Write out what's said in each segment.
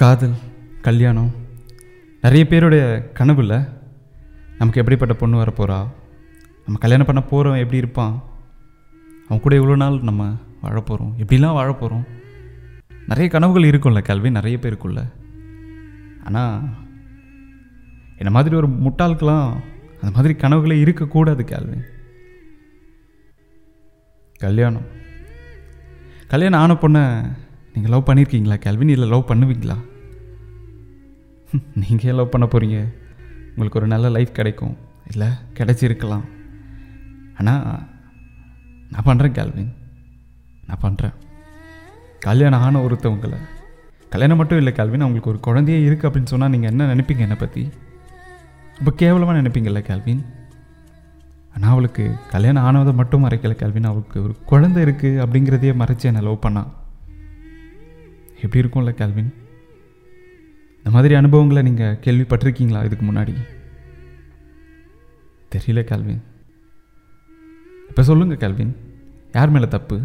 காதல் கல்யாணம் நிறைய பேருடைய கனவுல நமக்கு எப்படிப்பட்ட பொண்ணு வரப்போகிறா நம்ம கல்யாணம் பண்ண போகிறோம் எப்படி இருப்பான்? அவன் கூட இவ்வளோ நாள் நம்ம வாழப்போகிறோம் எப்படிலாம் வாழப்போகிறோம் நிறைய கனவுகள் இருக்கும்ல கல்வி நிறைய பேருக்குள்ள. ஆனால் என்ன மாதிரி ஒரு முட்டாளுக்கெல்லாம் அந்த மாதிரி கனவுகளே இருக்கக்கூடாது கேள்வி கல்யாணம். கல்யாணம் ஆன பொண்ணை நீங்கள் லவ் பண்ணியிருக்கீங்களா கல்வி இல்லை லவ் பண்ணுவீங்களா? நீங்கள் ஏன் லவ் பண்ண போகிறீங்க உங்களுக்கு ஒரு நல்ல லைஃப் கிடைக்கும். இல்லை கிடைச்சிருக்கலாம். ஆனால் நான் பண்ணுறேன் கேள்வின் நான் பண்ணுறேன் கல்யாணம் ஆன ஒருத்தவங்களை கல்யாணம் மட்டும் இல்லை கேள்வின் அவங்களுக்கு ஒரு குழந்தையே இருக்குது அப்படின்னு சொன்னால் நீங்கள் என்ன நினைப்பீங்க என்னை பற்றி இப்போ கேவலமாக நினைப்பீங்கல்ல கேள்வின் ஆனால் அவளுக்கு கல்யாணம் ஆனதை மட்டும் மறைக்கல கேள்வின் அவளுக்கு ஒரு குழந்தை இருக்குது அப்படிங்கிறதையே மறைச்சு என்னை லவ் பண்ணான் எப்படி இருக்கும்ல கேல்வின் இந்த மாதிரி அனுபவங்களை நீங்கள் கேள்விப்பட்டிருக்கீங்களா இதுக்கு முன்னாடி? தெரியல கேல்வின் இப்போ சொல்லுங்கள் கேல்வின் யார் மேலே தப்பு?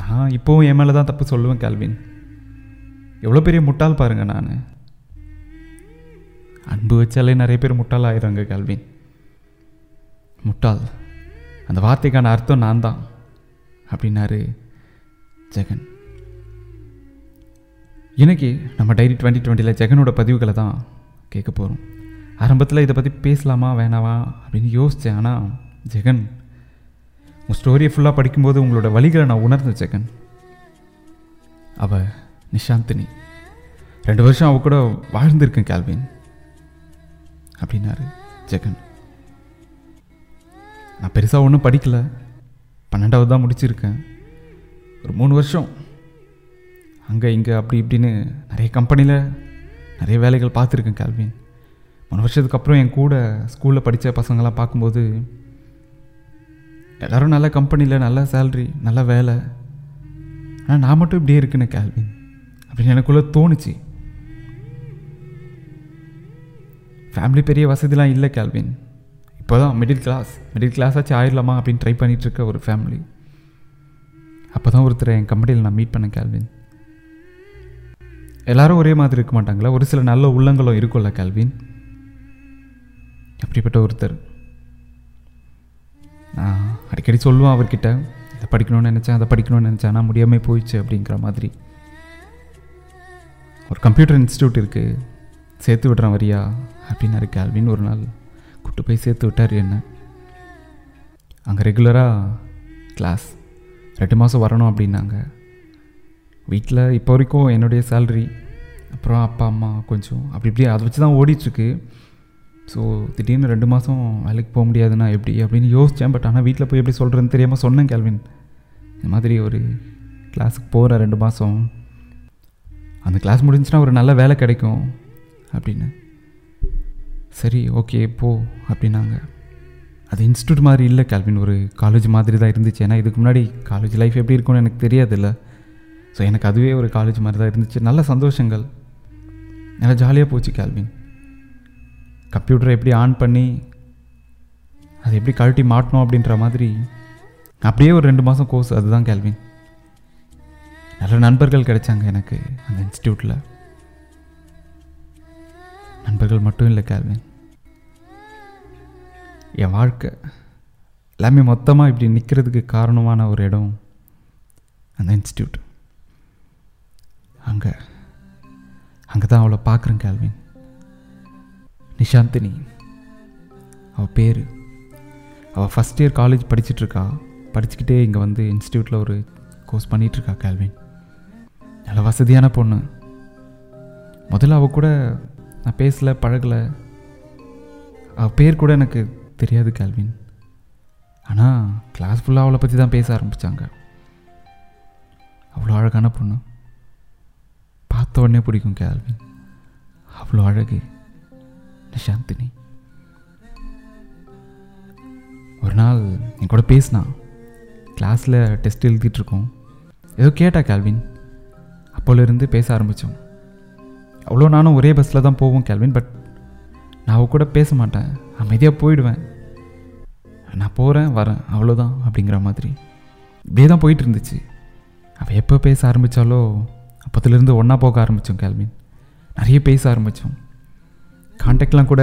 நான் இப்போவும் என் மேலே தான் தப்பு சொல்லுவேன் கேள்வின் எவ்வளோ பெரிய முட்டாள் பாருங்கள் நான். அன்பு வச்சாலே நிறைய பேர் முட்டாள் ஆயிடுறாங்க கேல்வின் முட்டாள். அந்த வார்த்தைக்கான அர்த்தம் நான் தான் அப்படின்னாரு ஜெகன். இன்றைக்கி நம்ம டைரி டுவெண்ட்டி டுவெண்ட்டியில் ஜெகனோட பதிவுகளை தான் கேட்க போகிறோம் ஆரம்பத்தில் இதை பற்றி பேசலாமா வேணாவா அப்படின்னு யோசித்தேன் ஆனால் ஜெகன் உங்கள் ஸ்டோரியை ஃபுல்லாக படிக்கும்போது உங்களோட வழிகளை நான் உணர்ந்தேன் ஜெகன். அவள் நிஷாந்தினி. ரெண்டு வருஷம் அவ கூட வாழ்ந்திருக்கேன் கேல்வின் அப்படின்னாரு ஜெகன். நான் பெருசாக ஒன்றும் படிக்கலை. பன்னெண்டாவது தான் முடிச்சிருக்கேன். ஒரு மூணு வருஷம் அங்கே இங்கே அப்படி இப்படின்னு நிறைய கம்பெனியில் நிறைய வேலைகள் பார்த்துருக்கேன் கேள்வின் மூணு வருஷத்துக்கு அப்புறம் என் கூட ஸ்கூலில் படித்த பசங்களாம் பார்க்கும்போது எல்லோரும் நல்ல கம்பெனியில் நல்ல சேல்ரி நல்ல வேலை. ஆனால் நான் மட்டும் இப்படியே இருக்குன்னு கேல்வின் அப்படின்னு எனக்குள்ளே தோணுச்சு. ஃபேமிலி பெரிய வசதிலாம் இல்லை கேள்வின் இப்போ தான் மிடில் கிளாஸ் மிடில் கிளாஸாச்சும் ஆயிடலாமா அப்படின்னு ட்ரை பண்ணிகிட்ருக்க ஒரு ஃபேமிலி அப்போ தான் ஒருத்தர் என் கம்பெனியில் நான் மீட் பண்ணேன் கேள்வின் எல்லாரும் ஒரே மாதிரி இருக்க மாட்டாங்களா? ஒரு சில நல்ல உள்ளங்களும் இருக்கும்ல கல்வின்? அப்படிப்பட்ட ஒருத்தர். நான் அடிக்கடி சொல்லுவேன் அவர்கிட்ட இதை படிக்கணும்னு நினச்சேன் அதை படிக்கணும்னு நினச்சேன் ஆனால் முடியாமல் போயிடுச்சு அப்படிங்கிற மாதிரி. ஒரு கம்ப்யூட்டர் இன்ஸ்டியூட் இருக்குது சேர்த்து விடுறேன் வரியா? அப்படின்னாரு கேள்வின் ஒரு நாள். கூட்டு போய் சேர்த்து விட்டார் என்ன? அங்கே ரெகுலராக கிளாஸ் ரெண்டு மாதம் வரணும் அப்படின்னாங்க. வீட்டில் இப்போ வரைக்கும் என்னுடைய சேல்ரி அப்புறம் அப்பா அம்மா கொஞ்சம் அப்படி இப்படி அதை வச்சு தான் ஓடிட்டுருக்கு. ஸோ திடீர்னு ரெண்டு மாதம் வேலைக்கு போக முடியாதுன்னா எப்படி அப்படின்னு யோசித்தேன் பட் ஆனால் வீட்டில் போய் எப்படி சொல்கிறேன்னு தெரியாமல் சொன்னேன் கேள்வின் இந்த மாதிரி ஒரு கிளாஸுக்கு போகிற ரெண்டு மாதம் அந்த கிளாஸ் முடிஞ்சுன்னா ஒரு நல்ல வேலை கிடைக்கும் அப்படின்னு. சரி ஓகே போ அப்படின்னாங்க. அது இன்ஸ்டியூட் மாதிரி இல்லை கேல்வின் ஒரு காலேஜ் மாதிரி தான் இருந்துச்சு. ஏன்னா இதுக்கு முன்னாடி காலேஜ் லைஃப் எப்படி இருக்கும்னு எனக்கு தெரியாதுல்ல. ஸோ எனக்கு அதுவே ஒரு காலேஜ் மாதிரி தான் இருந்துச்சு. நல்ல சந்தோஷங்கள். நல்லா ஜாலியாக போச்சு கேல்வின் கம்ப்யூட்டரை எப்படி ஆன் பண்ணி அதை எப்படி கழட்டி மாட்டணும் அப்படின்ற மாதிரி அப்படியே ஒரு ரெண்டு மாதம் கோர்ஸ் அதுதான் கேள்வின் நல்ல நண்பர்கள் கிடைச்சாங்க எனக்கு அந்த இன்ஸ்டியூட்டில் நண்பர்கள் மட்டும் இல்லை கேள்வின் என் வாழ்க்கை எல்லாமே மொத்தமாக இப்படி நிற்கிறதுக்கு காரணமான ஒரு இடம் அந்த இன்ஸ்டியூட் அங்கே. அங்கே தான் அவளை பார்க்குறேன் கேள்வின் நிஷாந்தினி. அவள் பேர். அவள் ஃபஸ்ட் இயர் காலேஜ் படிச்சிட்ருக்கா. படிச்சுக்கிட்டே இங்கே வந்து இன்ஸ்டியூட்டில் ஒரு கோர்ஸ் பண்ணிகிட்ருக்கா கேள்வின் நல்ல வசதியான பொண்ணு. முதல்ல அவள் கூட நான் பேசலை பழகலை. அவள் பேர் கூட எனக்கு தெரியாது கேள்வின் ஆனால் கிளாஸ் ஃபுல்லாக அவளை பற்றி தான் பேச ஆரம்பித்தாங்க அவ்வளோ அழகான பொண்ணு. பார்த்த உடனே பிடிக்கும் கேல்வின் அவ்வளோ அழகு நிஷாந்தினி. ஒரு நாள் என் கூட பேசினான் கிளாஸில் டெஸ்ட் எழுதிட்டுருக்கோம். ஏதோ கேட்டா கேள்வின். அப்போலேருந்து பேச ஆரம்பித்தோம் அவ்வளோ நானும் ஒரே பஸ்ஸில் தான் போவோம் கேள்வின் பட் நான் அவ கூட பேச மாட்டேன். அமைதியாக போயிடுவேன். நான் போகிறேன் வரேன் அவ்வளோதான் அப்படிங்கிற மாதிரி. இப்படியே தான் போயிட்டு இருந்துச்சு அவள் எப்போ பேச ஆரம்பித்தாலோ அப்போத்துலேருந்து ஒன்றா போக ஆரம்பித்தோம் கேல்வின். நிறைய பேச ஆரம்பித்தோம் கான்டாக்ட்லாம் கூட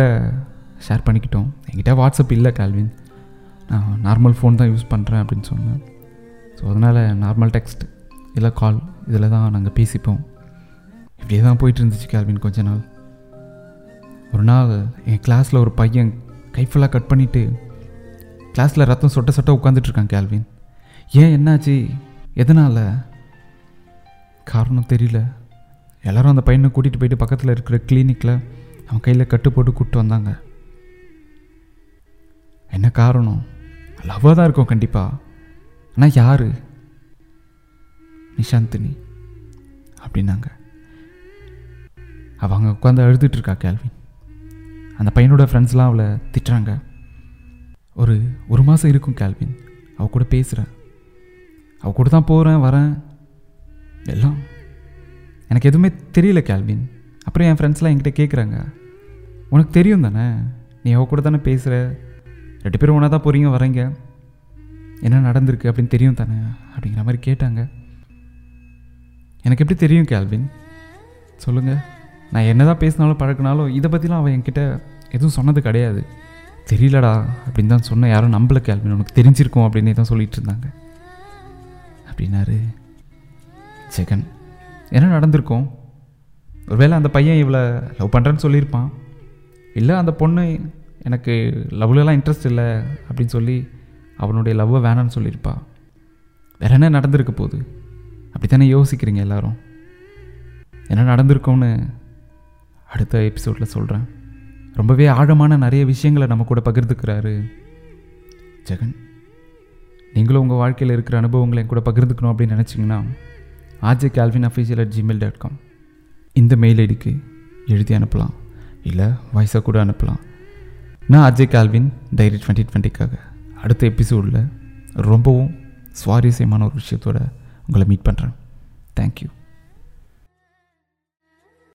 ஷேர் பண்ணிக்கிட்டோம். என்கிட்ட வாட்ஸ்அப் இல்லை கேல்வின். நான் நார்மல் ஃபோன் தான் யூஸ் பண்ணுறேன் அப்படின்னு சொன்னேன். ஸோ அதனால் நார்மல் டெக்ஸ்ட் இல்லை கால் இதில் தான் நாங்கள் பேசிப்போம். இப்படியே தான் போயிட்டு இருந்துச்சு கேல்வின் கொஞ்ச நாள். ஒரு நாள் என் கிளாஸில் ஒரு பையன் கை ஃபுல்லாக கட் பண்ணிவிட்டு கிளாஸில் ரத்தம் சொட்ட சொட்ட உட்காந்துட்ருக்கான் கேல்வின். ஏன் என்னாச்சு? எதனால்? காரணம் தெரியல. எல்லாரும் அந்த பையனை கூட்டிகிட்டு போயிட்டு பக்கத்தில் இருக்கிற கிளினிக்கில் அவன் கையில் கட்டு போட்டு கூப்பிட்டு வந்தாங்க. என்ன காரணம்? லவ்வாக தான் இருக்கும் கண்டிப்பாக ஆனால் யார்? நிஷாந்தினி அப்படின்னாங்க. அவங்க உட்காந்து அழுதுட்டுருக்கா கேள்வின் அந்த பையனோட ஃப்ரெண்ட்ஸ்லாம் அவளை திட்டுறாங்க. ஒரு ஒரு மாதம் இருக்கும் கேள்வின் அவள் கூட பேசுகிறேன் அவள் கூட தான் போகிறேன் வரேன். எல்லாம். எனக்கு எதுவுமே தெரியல கேள்வின் அப்புறம் என் ஃப்ரெண்ட்ஸ்லாம் என்கிட்ட கேட்குறாங்க உனக்கு தெரியும் தானே? நீ அவ கூட தானே பேசுகிற ரெண்டு பேரும் ஒன்றா தான் போகிறீங்க வரீங்க. என்ன நடந்திருக்கு அப்படின்னு தெரியும் தானே? அப்படிங்கிற மாதிரி கேட்டாங்க. எனக்கு எப்படி தெரியும் கேல்வின் சொல்லுங்கள் நான் என்ன தான் பேசினாலும் பழக்கினாலும் இதை பற்றிலாம் அவன் என்கிட்ட எதுவும் சொன்னது கிடையாது. தெரியலடா அப்படின்னு தான் சொன்னேன். யாரும் நம்பலை கேள்வின் உனக்கு தெரிஞ்சிருக்கும் அப்படின்னு தான் சொல்லிகிட்டு இருந்தாங்க. அப்படின்னாரு. ஜெகன் என்ன நடந்திருக்கும்? ஒருவேளை அந்த பையன் இவளை லவ் பண்ணுறேன்னு சொல்லியிருப்பான். இல்லை அந்த பொண்ணு எனக்கு லவ்லலாம் இன்ட்ரெஸ்ட் இல்லை அப்படின்னு சொல்லி அவனுடைய லவ்வை வேணான்னு சொல்லியிருப்பா. வேற என்ன நடந்திருக்க போகுது? அப்படி தானே யோசிக்கிறீங்க எல்லாரும்? என்ன நடந்திருக்கோம்னு அடுத்த எபிசோடில் சொல்கிறேன் ரொம்பவே ஆழமான நிறைய விஷயங்களை நம்ம கூட பகிர்ந்துக்கிறாரு ஜெகன். நீங்களும் உங்கள் வாழ்க்கையில் இருக்கிற அனுபவங்களை என் கூட பகிர்ந்துக்கணும் அப்படின்னு நினச்சிங்கன்னா RJ Calvin official at Gmail dot com mail mail ஐடிக்கு எழுதி அனுப்பலாம். இல்லை வாய்ஸாக கூட அனுப்பலாம். நான் அஜய் கால்வின் டைரி டுவெண்ட்டி டுவெண்ட்டிக்காக அடுத்த எபிசோடில் ரொம்பவும் சுவாரஸ்யமான ஒரு விஷயத்தோட உங்களை மீட் பண்ணுறேன் தேங்க்யூ